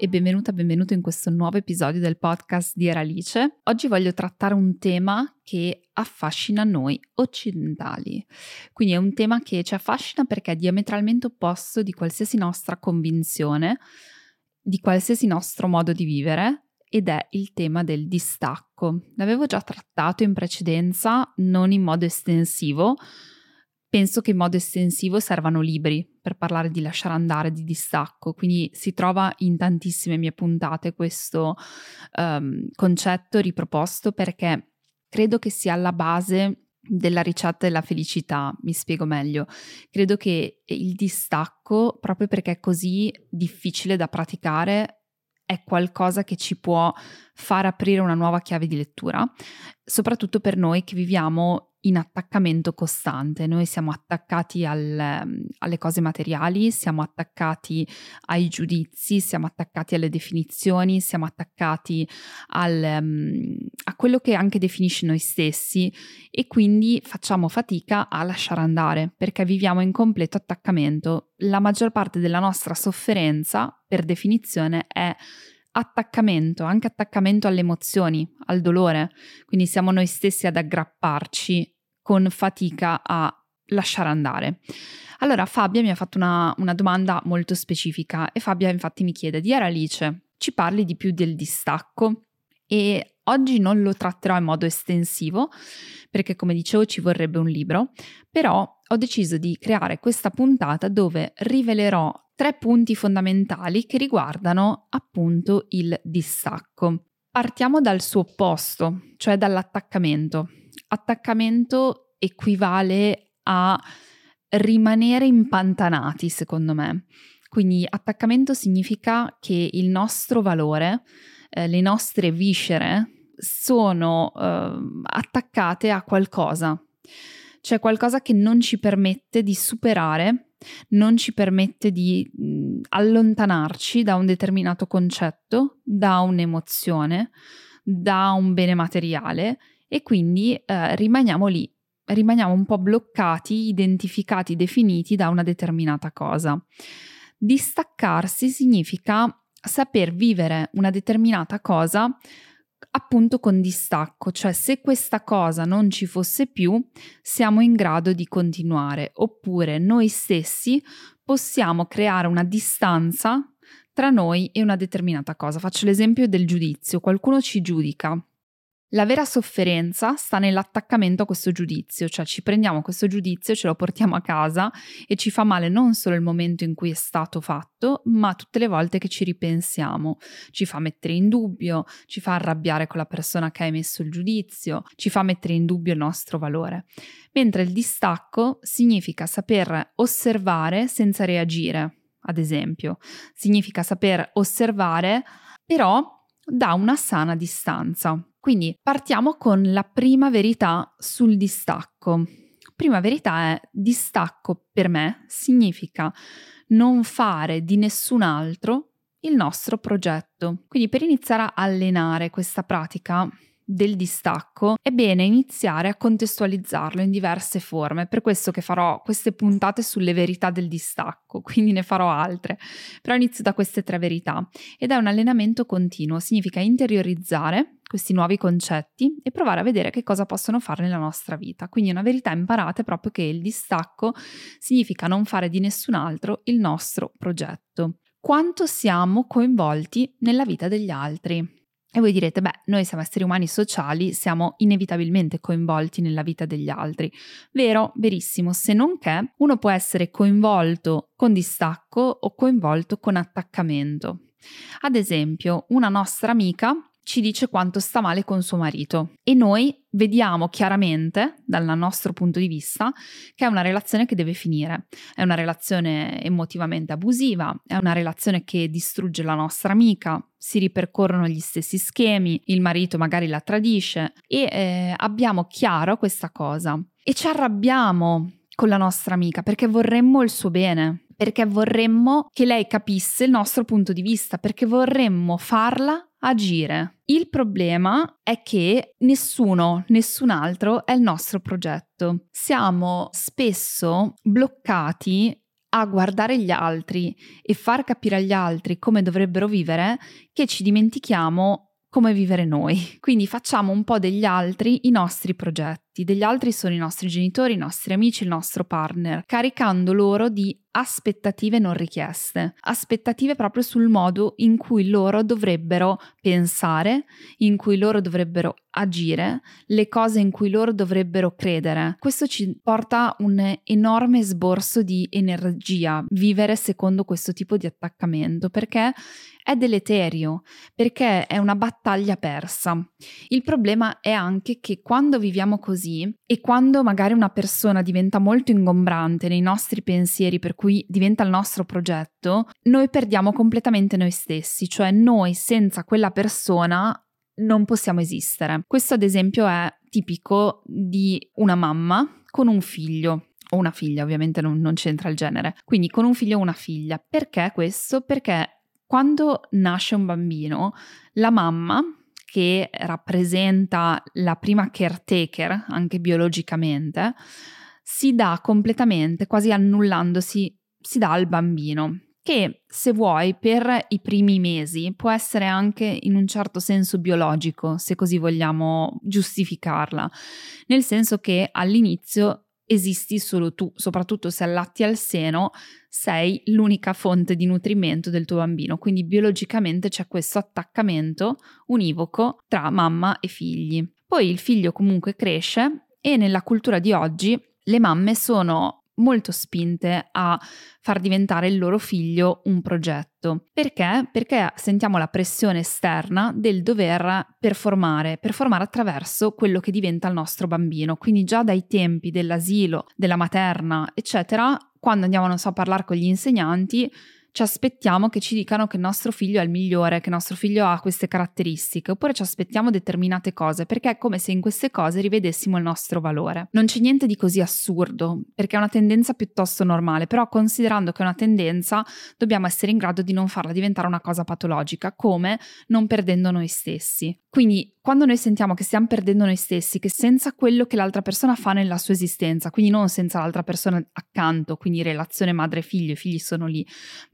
e benvenuta, benvenuto in questo nuovo episodio del podcast di Eralice. Oggi voglio trattare un tema che affascina noi occidentali. Quindi è un tema che ci affascina perché è diametralmente opposto di qualsiasi nostra convinzione, di qualsiasi nostro modo di vivere ed è il tema del distacco. L'avevo già trattato in precedenza, non in modo estensivo, Penso che in modo estensivo servano libri per parlare di lasciare andare, di distacco, quindi si trova in tantissime mie puntate questo um, concetto riproposto perché credo che sia alla base della ricetta della felicità, mi spiego meglio. Credo che il distacco, proprio perché è così difficile da praticare, è qualcosa che ci può far aprire una nuova chiave di lettura, soprattutto per noi che viviamo in attaccamento costante. Noi siamo attaccati al, ehm, alle cose materiali, siamo attaccati ai giudizi, siamo attaccati alle definizioni, siamo attaccati al, um, a quello che anche definisce noi stessi e quindi facciamo fatica a lasciare andare perché viviamo in completo attaccamento. La maggior parte della nostra sofferenza, per definizione, è attaccamento, anche attaccamento alle emozioni, al dolore. Quindi siamo noi stessi ad aggrapparci con fatica a lasciare andare. Allora Fabia mi ha fatto una, una domanda molto specifica e Fabia infatti mi chiede, Diara Alice, ci parli di più del distacco? E oggi non lo tratterò in modo estensivo perché come dicevo ci vorrebbe un libro, però ho deciso di creare questa puntata dove rivelerò tre punti fondamentali che riguardano appunto il distacco. Partiamo dal suo opposto, cioè dall'attaccamento. Attaccamento equivale a rimanere impantanati, secondo me. Quindi attaccamento significa che il nostro valore, eh, le nostre viscere sono eh, attaccate a qualcosa. C'è qualcosa che non ci permette di superare non ci permette di allontanarci da un determinato concetto, da un'emozione, da un bene materiale e quindi eh, rimaniamo lì, rimaniamo un po' bloccati, identificati, definiti da una determinata cosa. Distaccarsi significa saper vivere una determinata cosa appunto con distacco, cioè se questa cosa non ci fosse più, siamo in grado di continuare, oppure noi stessi possiamo creare una distanza tra noi e una determinata cosa. Faccio l'esempio del giudizio, qualcuno ci giudica, la vera sofferenza sta nell'attaccamento a questo giudizio, cioè ci prendiamo questo giudizio, ce lo portiamo a casa e ci fa male non solo il momento in cui è stato fatto, ma tutte le volte che ci ripensiamo. Ci fa mettere in dubbio, ci fa arrabbiare con la persona che ha emesso il giudizio, ci fa mettere in dubbio il nostro valore. Mentre il distacco significa saper osservare senza reagire, ad esempio. Significa saper osservare, però da una sana distanza. Quindi partiamo con la prima verità sul distacco. Prima verità è distacco per me significa non fare di nessun altro il nostro progetto. Quindi per iniziare a allenare questa pratica del distacco, è bene iniziare a contestualizzarlo in diverse forme. Per questo che farò queste puntate sulle verità del distacco, quindi ne farò altre. Però inizio da queste tre verità ed è un allenamento continuo, significa interiorizzare questi nuovi concetti e provare a vedere che cosa possono fare nella nostra vita. Quindi una verità imparata è proprio che il distacco significa non fare di nessun altro il nostro progetto. Quanto siamo coinvolti nella vita degli altri? E voi direte, beh, noi siamo esseri umani sociali, siamo inevitabilmente coinvolti nella vita degli altri. Vero, verissimo, se non che uno può essere coinvolto con distacco o coinvolto con attaccamento. Ad esempio, una nostra amica ci dice quanto sta male con suo marito. E noi vediamo chiaramente dal nostro punto di vista che è una relazione che deve finire, è una relazione emotivamente abusiva, è una relazione che distrugge la nostra amica, si ripercorrono gli stessi schemi, il marito magari la tradisce e eh, abbiamo chiaro questa cosa. E ci arrabbiamo con la nostra amica perché vorremmo il suo bene, perché vorremmo che lei capisse il nostro punto di vista, perché vorremmo farla agire. Il problema è che nessuno, nessun altro è il nostro progetto. Siamo spesso bloccati a guardare gli altri e far capire agli altri come dovrebbero vivere che ci dimentichiamo come vivere noi. Quindi facciamo un po' degli altri i nostri progetti, degli altri sono i nostri genitori, i nostri amici, il nostro partner, caricando loro di aspettative non richieste, aspettative proprio sul modo in cui loro dovrebbero pensare, in cui loro dovrebbero agire, le cose in cui loro dovrebbero credere. Questo ci porta un enorme sborso di energia, vivere secondo questo tipo di attaccamento, perché è deleterio, perché è una battaglia persa. Il problema è anche che quando viviamo così e quando magari una persona diventa molto ingombrante nei nostri pensieri, per cui diventa il nostro progetto, noi perdiamo completamente noi stessi, cioè noi senza quella persona non possiamo esistere. Questo ad esempio è tipico di una mamma con un figlio o una figlia, ovviamente non, non, c'entra il genere, quindi con un figlio o una figlia. Perché questo? Perché quando nasce un bambino, la mamma, che rappresenta la prima caretaker, anche biologicamente, si dà completamente, quasi annullandosi, si dà al bambino che se vuoi per i primi mesi può essere anche in un certo senso biologico, se così vogliamo giustificarla, nel senso che all'inizio esisti solo tu, soprattutto se allatti al seno, sei l'unica fonte di nutrimento del tuo bambino, quindi biologicamente c'è questo attaccamento univoco tra mamma e figli. Poi il figlio comunque cresce e nella cultura di oggi le mamme sono molto spinte a far diventare il loro figlio un progetto. Perché? Perché sentiamo la pressione esterna del dover performare, performare attraverso quello che diventa il nostro bambino. Quindi già dai tempi dell'asilo, della materna, eccetera, quando andiamo, non so, a parlare con gli insegnanti, ci aspettiamo che ci dicano che il nostro figlio è il migliore, che il nostro figlio ha queste caratteristiche, oppure ci aspettiamo determinate cose, perché è come se in queste cose rivedessimo il nostro valore. Non c'è niente di così assurdo, perché è una tendenza piuttosto normale, però considerando che è una tendenza, dobbiamo essere in grado di non farla diventare una cosa patologica, come non perdendo noi stessi. Quindi quando noi sentiamo che stiamo perdendo noi stessi, che senza quello che l'altra persona fa nella sua esistenza, quindi non senza l'altra persona accanto, quindi relazione madre-figlio, i figli sono lì,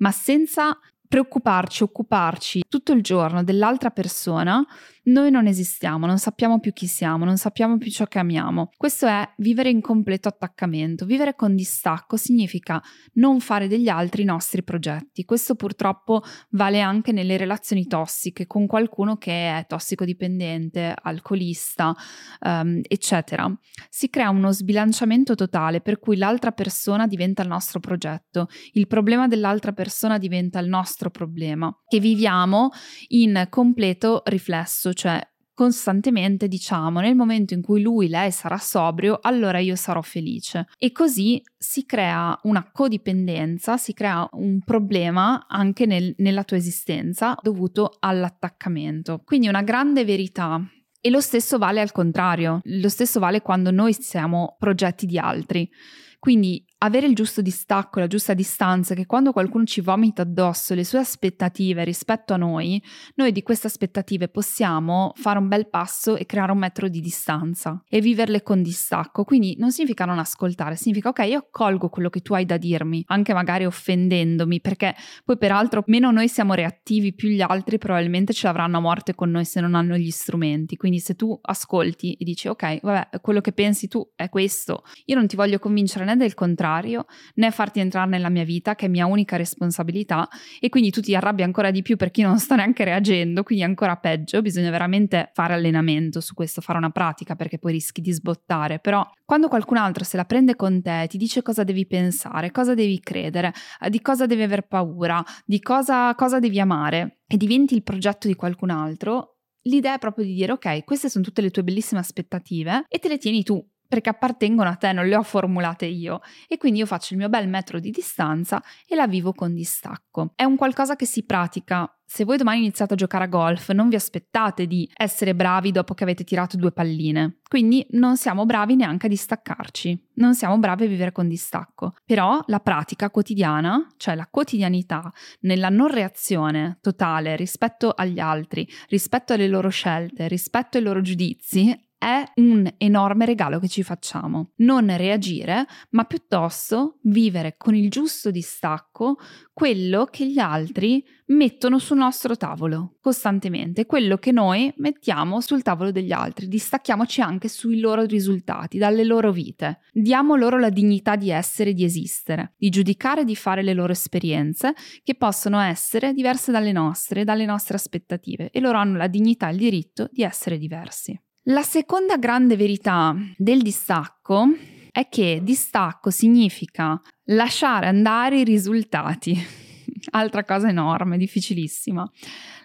ma senza preoccuparci, occuparci tutto il giorno dell'altra persona, noi non esistiamo, non sappiamo più chi siamo, non sappiamo più ciò che amiamo. Questo è vivere in completo attaccamento. Vivere con distacco significa non fare degli altri i nostri progetti. Questo purtroppo vale anche nelle relazioni tossiche con qualcuno che è tossicodipendente, alcolista, um, eccetera. Si crea uno sbilanciamento totale per cui l'altra persona diventa il nostro progetto, il problema dell'altra persona diventa il nostro problema, che viviamo in completo riflesso cioè costantemente diciamo nel momento in cui lui, lei sarà sobrio, allora io sarò felice. E così si crea una codipendenza, si crea un problema anche nel, nella tua esistenza dovuto all'attaccamento. Quindi una grande verità. E lo stesso vale al contrario, lo stesso vale quando noi siamo progetti di altri. Quindi avere il giusto distacco, la giusta distanza, che quando qualcuno ci vomita addosso le sue aspettative rispetto a noi, noi di queste aspettative possiamo fare un bel passo e creare un metro di distanza e viverle con distacco. Quindi non significa non ascoltare, significa ok, io accolgo quello che tu hai da dirmi, anche magari offendendomi, perché poi peraltro meno noi siamo reattivi, più gli altri probabilmente ce l'avranno a morte con noi se non hanno gli strumenti. Quindi se tu ascolti e dici ok, vabbè, quello che pensi tu è questo, io non ti voglio convincere né del contrario, contrario, né farti entrare nella mia vita, che è mia unica responsabilità, e quindi tu ti arrabbi ancora di più per chi non sta neanche reagendo, quindi ancora peggio. Bisogna veramente fare allenamento su questo, fare una pratica perché poi rischi di sbottare. Però quando qualcun altro se la prende con te, ti dice cosa devi pensare, cosa devi credere, eh, di cosa devi aver paura, di cosa, cosa devi amare, e diventi il progetto di qualcun altro, l'idea è proprio di dire ok, queste sono tutte le tue bellissime aspettative e te le tieni tu perché appartengono a te, non le ho formulate io e quindi io faccio il mio bel metro di distanza e la vivo con distacco. È un qualcosa che si pratica se voi domani iniziate a giocare a golf, non vi aspettate di essere bravi dopo che avete tirato due palline. Quindi non siamo bravi neanche a distaccarci, non siamo bravi a vivere con distacco. Però la pratica quotidiana, cioè la quotidianità, nella non reazione totale rispetto agli altri, rispetto alle loro scelte, rispetto ai loro giudizi, è un enorme regalo che ci facciamo. Non reagire, ma piuttosto vivere con il giusto distacco quello che gli altri mettono sul nostro tavolo costantemente, quello che noi mettiamo sul tavolo degli altri. Distacchiamoci anche sui loro risultati, dalle loro vite. Diamo loro la dignità di essere, di esistere, di giudicare, di fare le loro esperienze che possono essere diverse dalle nostre, dalle nostre aspettative e loro hanno la dignità e il diritto di essere diversi. La seconda grande verità del distacco è che distacco significa lasciare andare i risultati. Altra cosa enorme, difficilissima.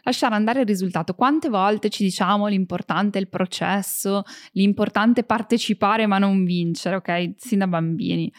Lasciare andare il risultato. Quante volte ci diciamo l'importante è il processo, l'importante è partecipare ma non vincere, ok? Sin da bambini.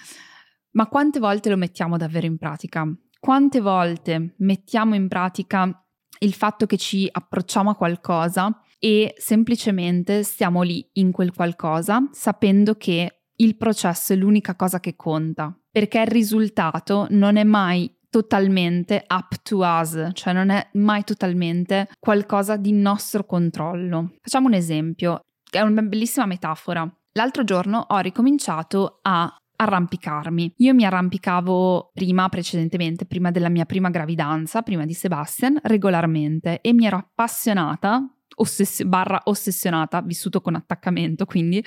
Ma quante volte lo mettiamo davvero in pratica? Quante volte mettiamo in pratica il fatto che ci approcciamo a qualcosa e semplicemente stiamo lì in quel qualcosa sapendo che il processo è l'unica cosa che conta, perché il risultato non è mai totalmente up to us, cioè non è mai totalmente qualcosa di nostro controllo. Facciamo un esempio, è una bellissima metafora. L'altro giorno ho ricominciato a arrampicarmi. Io mi arrampicavo prima, precedentemente, prima della mia prima gravidanza, prima di Sebastian, regolarmente e mi ero appassionata ossess- barra ossessionata, vissuto con attaccamento, quindi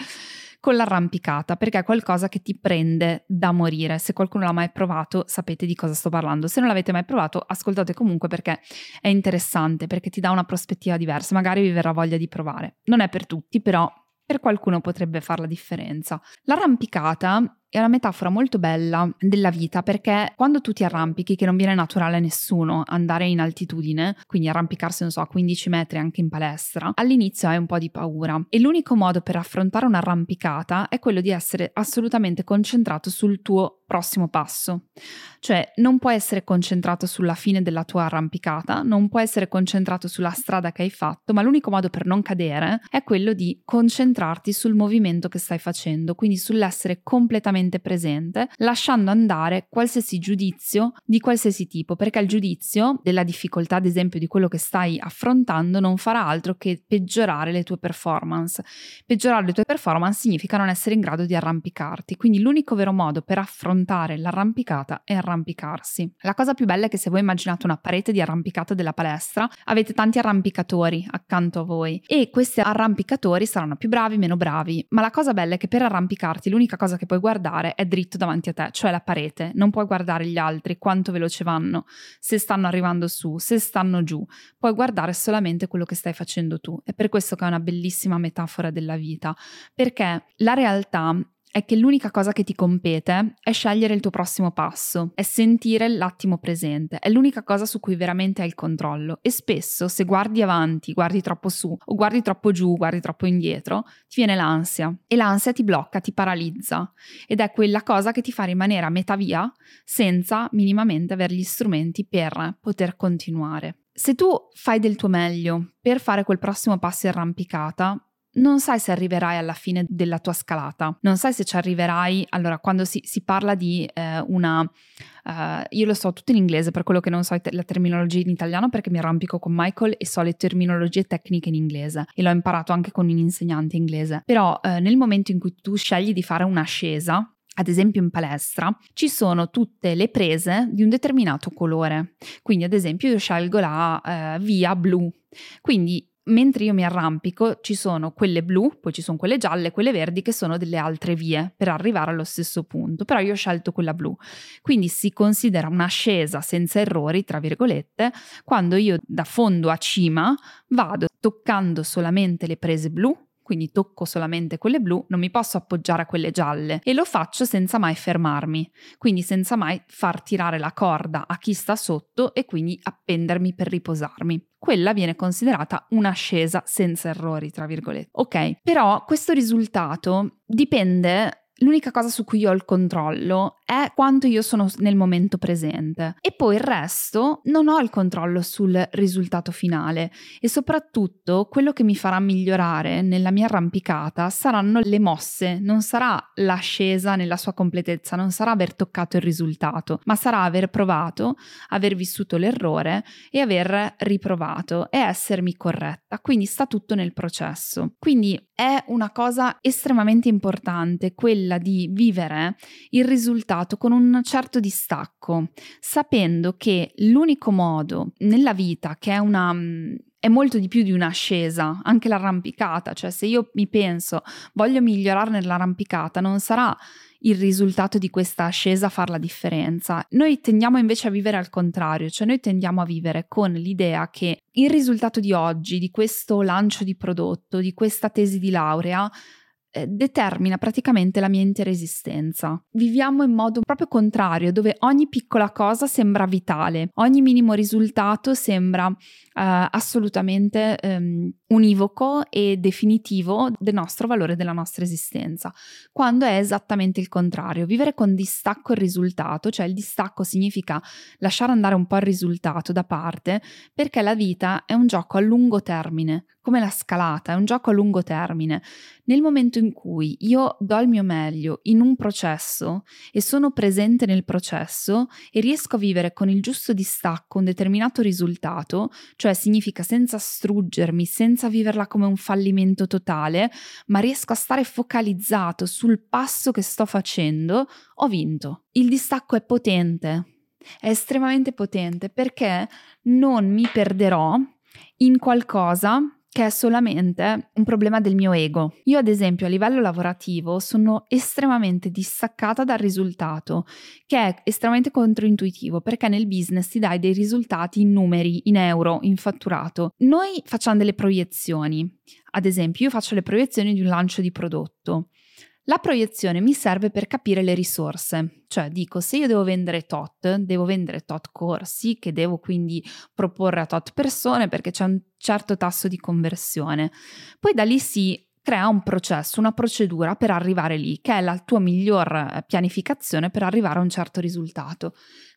con l'arrampicata, perché è qualcosa che ti prende da morire. Se qualcuno l'ha mai provato, sapete di cosa sto parlando. Se non l'avete mai provato, ascoltate comunque perché è interessante, perché ti dà una prospettiva diversa, magari vi verrà voglia di provare. Non è per tutti, però per qualcuno potrebbe fare la differenza. L'arrampicata è una metafora molto bella della vita perché quando tu ti arrampichi, che non viene naturale a nessuno andare in altitudine, quindi arrampicarsi, non so, a 15 metri anche in palestra, all'inizio hai un po' di paura e l'unico modo per affrontare un'arrampicata è quello di essere assolutamente concentrato sul tuo prossimo passo. Cioè non puoi essere concentrato sulla fine della tua arrampicata, non puoi essere concentrato sulla strada che hai fatto, ma l'unico modo per non cadere è quello di concentrarti sul movimento che stai facendo, quindi sull'essere completamente presente, lasciando andare qualsiasi giudizio di qualsiasi tipo, perché il giudizio della difficoltà, ad esempio, di quello che stai affrontando non farà altro che peggiorare le tue performance. Peggiorare le tue performance significa non essere in grado di arrampicarti, quindi l'unico vero modo per affrontare l'arrampicata e arrampicarsi. La cosa più bella è che se voi immaginate una parete di arrampicata della palestra, avete tanti arrampicatori accanto a voi e questi arrampicatori saranno più bravi, meno bravi, ma la cosa bella è che per arrampicarti l'unica cosa che puoi guardare è dritto davanti a te, cioè la parete, non puoi guardare gli altri, quanto veloce vanno, se stanno arrivando su, se stanno giù, puoi guardare solamente quello che stai facendo tu. È per questo che è una bellissima metafora della vita, perché la realtà è che l'unica cosa che ti compete è scegliere il tuo prossimo passo, è sentire l'attimo presente, è l'unica cosa su cui veramente hai il controllo. E spesso se guardi avanti, guardi troppo su o guardi troppo giù, guardi troppo indietro, ti viene l'ansia. E l'ansia ti blocca, ti paralizza. Ed è quella cosa che ti fa rimanere a metà via senza minimamente avere gli strumenti per poter continuare. Se tu fai del tuo meglio per fare quel prossimo passo arrampicata, non sai se arriverai alla fine della tua scalata, non sai se ci arriverai, allora quando si, si parla di eh, una, uh, io lo so tutto in inglese per quello che non so la terminologia in italiano perché mi arrampico con Michael e so le terminologie tecniche in inglese e l'ho imparato anche con un insegnante inglese, però uh, nel momento in cui tu scegli di fare un'ascesa, ad esempio in palestra, ci sono tutte le prese di un determinato colore. Quindi, ad esempio, io scelgo la eh, via blu. Quindi mentre io mi arrampico ci sono quelle blu, poi ci sono quelle gialle, quelle verdi che sono delle altre vie per arrivare allo stesso punto, però io ho scelto quella blu. Quindi si considera un'ascesa senza errori, tra virgolette, quando io da fondo a cima vado toccando solamente le prese blu quindi tocco solamente quelle blu, non mi posso appoggiare a quelle gialle e lo faccio senza mai fermarmi, quindi senza mai far tirare la corda a chi sta sotto e quindi appendermi per riposarmi. Quella viene considerata un'ascesa senza errori, tra virgolette. Ok, però questo risultato dipende L'unica cosa su cui ho il controllo è quanto io sono nel momento presente e poi il resto non ho il controllo sul risultato finale e soprattutto quello che mi farà migliorare nella mia arrampicata saranno le mosse, non sarà l'ascesa nella sua completezza, non sarà aver toccato il risultato, ma sarà aver provato, aver vissuto l'errore e aver riprovato e essermi corretta. Quindi sta tutto nel processo. Quindi è una cosa estremamente importante quella di vivere il risultato con un certo distacco, sapendo che l'unico modo nella vita che è una è molto di più di un'ascesa, anche l'arrampicata, cioè se io mi penso voglio migliorare nell'arrampicata, non sarà il risultato di questa ascesa a far la differenza. Noi tendiamo invece a vivere al contrario, cioè noi tendiamo a vivere con l'idea che il risultato di oggi, di questo lancio di prodotto, di questa tesi di laurea, eh, determina praticamente la mia intera esistenza. Viviamo in modo proprio contrario, dove ogni piccola cosa sembra vitale, ogni minimo risultato sembra uh, assolutamente um, univoco e definitivo del nostro valore, della nostra esistenza, quando è esattamente il contrario. Vivere con distacco il risultato, cioè il distacco significa lasciare andare un po' il risultato da parte, perché la vita è un gioco a lungo termine, come la scalata, è un gioco a lungo termine. Nel momento in cui io do il mio meglio in un processo e sono presente nel processo e riesco a vivere con il giusto distacco un determinato risultato, cioè significa senza struggermi, senza viverla come un fallimento totale, ma riesco a stare focalizzato sul passo che sto facendo, ho vinto. Il distacco è potente, è estremamente potente perché non mi perderò in qualcosa che è solamente un problema del mio ego. Io ad esempio a livello lavorativo sono estremamente distaccata dal risultato, che è estremamente controintuitivo perché nel business ti dai dei risultati in numeri, in euro, in fatturato. Noi facciamo delle proiezioni. Ad esempio io faccio le proiezioni di un lancio di prodotto. La proiezione mi serve per capire le risorse, cioè dico se io devo vendere tot, devo vendere tot corsi che devo quindi proporre a tot persone perché c'è un certo tasso di conversione. Poi da lì si crea un processo, una procedura per arrivare lì, che è la tua miglior eh, pianificazione per arrivare a un certo risultato.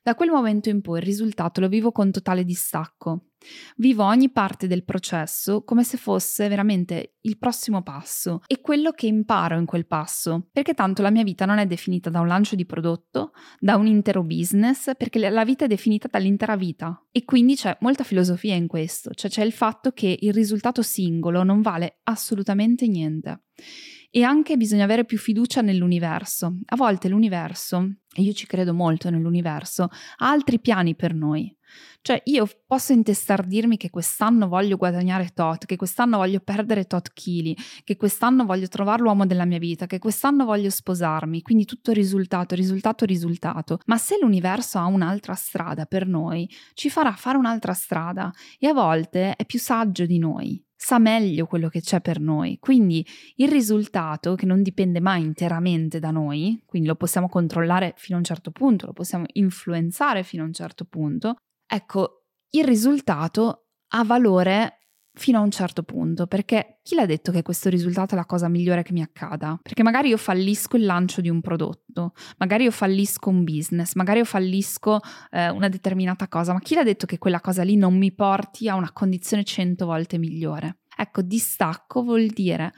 Da quel momento in poi il risultato lo vivo con totale distacco. Vivo ogni parte del processo come se fosse veramente il prossimo passo e quello che imparo in quel passo, perché tanto la mia vita non è definita da un lancio di prodotto, da un intero business, perché la vita è definita dall'intera vita. E quindi c'è molta filosofia in questo, cioè c'è il fatto che il risultato singolo non vale assolutamente niente. E anche bisogna avere più fiducia nell'universo. A volte l'universo, e io ci credo molto nell'universo, ha altri piani per noi. Cioè io posso intestardirmi che quest'anno voglio guadagnare tot, che quest'anno voglio perdere tot chili, che quest'anno voglio trovare l'uomo della mia vita, che quest'anno voglio sposarmi, quindi tutto risultato, risultato, risultato. Ma se l'universo ha un'altra strada per noi, ci farà fare un'altra strada e a volte è più saggio di noi sa meglio quello che c'è per noi. Quindi il risultato, che non dipende mai interamente da noi, quindi lo possiamo controllare fino a un certo punto, lo possiamo influenzare fino a un certo punto, ecco, il risultato ha valore fino a un certo punto, perché chi l'ha detto che questo risultato è la cosa migliore che mi accada? Perché magari io fallisco il lancio di un prodotto, magari io fallisco un business, magari io fallisco eh, una determinata cosa, ma chi l'ha detto che quella cosa lì non mi porti a una condizione cento volte migliore? Ecco, distacco vuol dire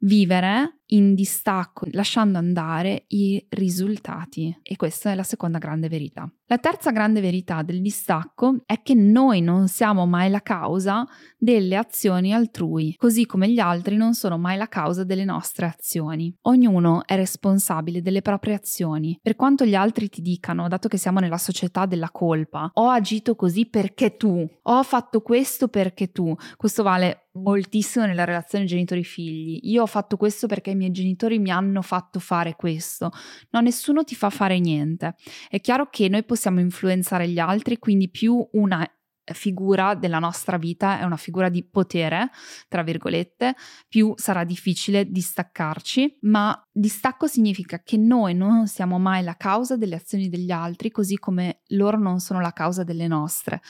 vivere in distacco, lasciando andare i risultati. E questa è la seconda grande verità. La terza grande verità del distacco è che noi non siamo mai la causa delle azioni altrui, così come gli altri non sono mai la causa delle nostre azioni. Ognuno è responsabile delle proprie azioni. Per quanto gli altri ti dicano, dato che siamo nella società della colpa, ho agito così perché tu, ho fatto questo perché tu, questo vale moltissimo nella relazione genitori-figli. Io ho fatto questo perché i miei genitori mi hanno fatto fare questo. No, nessuno ti fa fare niente. È chiaro che noi possiamo influenzare gli altri, quindi più una figura della nostra vita è una figura di potere, tra virgolette, più sarà difficile distaccarci, ma distacco significa che noi non siamo mai la causa delle azioni degli altri, così come loro non sono la causa delle nostre.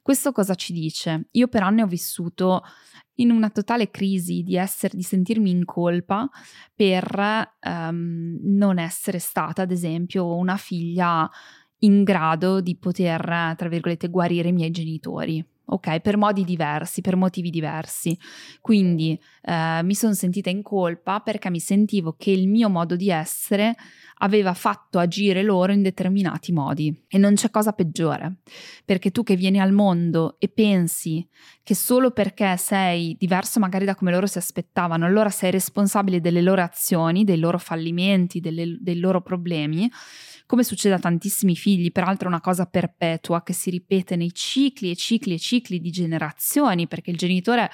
Questo cosa ci dice? Io per anni ho vissuto in una totale crisi di, essere, di sentirmi in colpa per um, non essere stata, ad esempio, una figlia in grado di poter, tra virgolette, guarire i miei genitori. Ok, per modi diversi, per motivi diversi. Quindi eh, mi sono sentita in colpa perché mi sentivo che il mio modo di essere aveva fatto agire loro in determinati modi. E non c'è cosa peggiore, perché tu che vieni al mondo e pensi che solo perché sei diverso magari da come loro si aspettavano, allora sei responsabile delle loro azioni, dei loro fallimenti, delle, dei loro problemi, come succede a tantissimi figli, peraltro è una cosa perpetua che si ripete nei cicli e cicli e cicli di generazioni, perché il genitore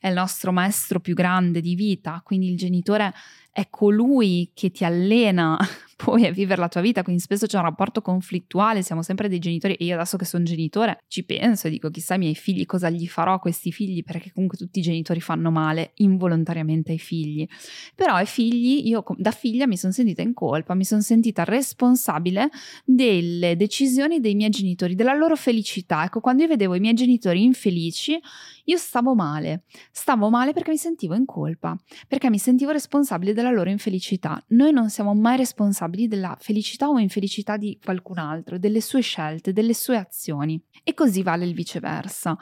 è il nostro maestro più grande di vita, quindi il genitore è colui che ti allena poi a vivere la tua vita, quindi spesso c'è un rapporto conflittuale, siamo sempre dei genitori e io adesso che sono genitore ci penso e dico chissà i miei figli cosa gli farò a questi figli perché comunque tutti i genitori fanno male involontariamente ai figli. Però ai figli, io da figlia mi sono sentita in colpa, mi sono sentita responsabile delle decisioni dei miei genitori, della loro felicità. Ecco, quando io vedevo i miei genitori infelici, io stavo male, stavo male perché mi sentivo in colpa, perché mi sentivo responsabile della loro infelicità. Noi non siamo mai responsabili della felicità o infelicità di qualcun altro, delle sue scelte, delle sue azioni. E così vale il viceversa.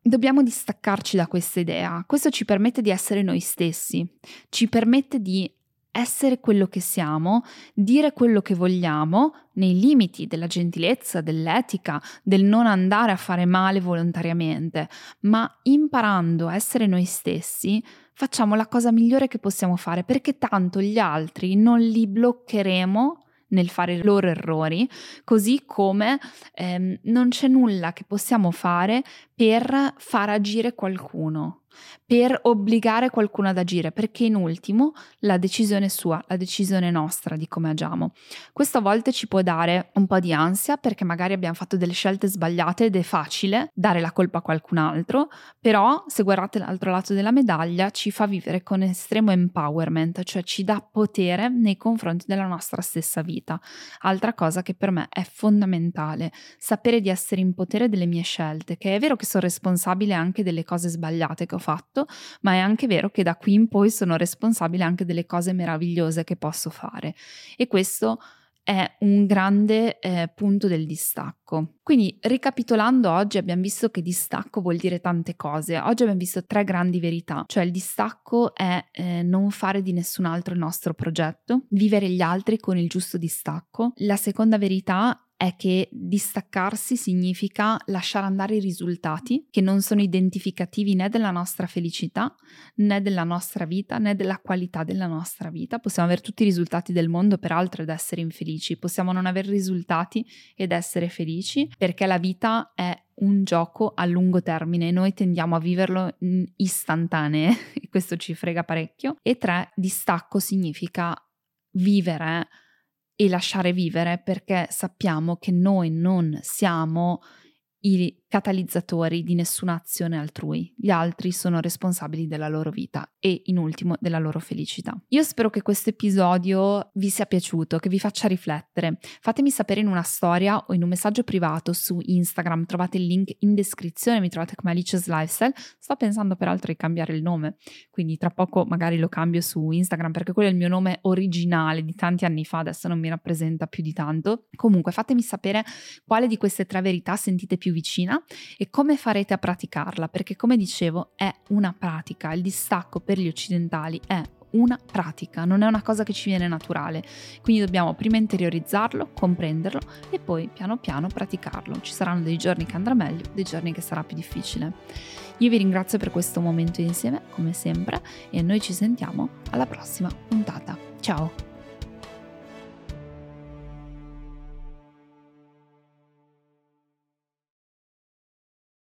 Dobbiamo distaccarci da questa idea. Questo ci permette di essere noi stessi, ci permette di essere quello che siamo, dire quello che vogliamo nei limiti della gentilezza, dell'etica, del non andare a fare male volontariamente, ma imparando a essere noi stessi, facciamo la cosa migliore che possiamo fare perché tanto gli altri non li bloccheremo nel fare i loro errori, così come ehm, non c'è nulla che possiamo fare per far agire qualcuno per obbligare qualcuno ad agire, perché in ultimo la decisione è sua, la decisione nostra di come agiamo. Questo a volte ci può dare un po' di ansia perché magari abbiamo fatto delle scelte sbagliate ed è facile dare la colpa a qualcun altro, però se guardate l'altro lato della medaglia ci fa vivere con estremo empowerment, cioè ci dà potere nei confronti della nostra stessa vita. Altra cosa che per me è fondamentale, sapere di essere in potere delle mie scelte, che è vero che sono responsabile anche delle cose sbagliate che ho fatto, ma è anche vero che da qui in poi sono responsabile anche delle cose meravigliose che posso fare. E questo è un grande eh, punto del distacco. Quindi, ricapitolando, oggi abbiamo visto che distacco vuol dire tante cose. Oggi abbiamo visto tre grandi verità, cioè il distacco è eh, non fare di nessun altro il nostro progetto, vivere gli altri con il giusto distacco. La seconda verità è che distaccarsi significa lasciare andare i risultati che non sono identificativi né della nostra felicità, né della nostra vita, né della qualità della nostra vita. Possiamo avere tutti i risultati del mondo peraltro ed essere infelici, possiamo non avere risultati ed essere felici perché la vita è un gioco a lungo termine, noi tendiamo a viverlo in istantanee e questo ci frega parecchio. E tre, distacco significa vivere e lasciare vivere perché sappiamo che noi non siamo i catalizzatori di nessuna azione altrui. Gli altri sono responsabili della loro vita e in ultimo della loro felicità. Io spero che questo episodio vi sia piaciuto, che vi faccia riflettere. Fatemi sapere in una storia o in un messaggio privato su Instagram, trovate il link in descrizione, mi trovate come Alicia's Lifestyle. Sto pensando peraltro di cambiare il nome, quindi tra poco magari lo cambio su Instagram perché quello è il mio nome originale di tanti anni fa, adesso non mi rappresenta più di tanto. Comunque fatemi sapere quale di queste tre verità sentite più vicina e come farete a praticarla, perché come dicevo è una pratica, il distacco per gli occidentali è una pratica, non è una cosa che ci viene naturale. Quindi dobbiamo prima interiorizzarlo, comprenderlo e poi piano piano praticarlo. Ci saranno dei giorni che andrà meglio, dei giorni che sarà più difficile. Io vi ringrazio per questo momento insieme, come sempre, e noi ci sentiamo alla prossima puntata. Ciao!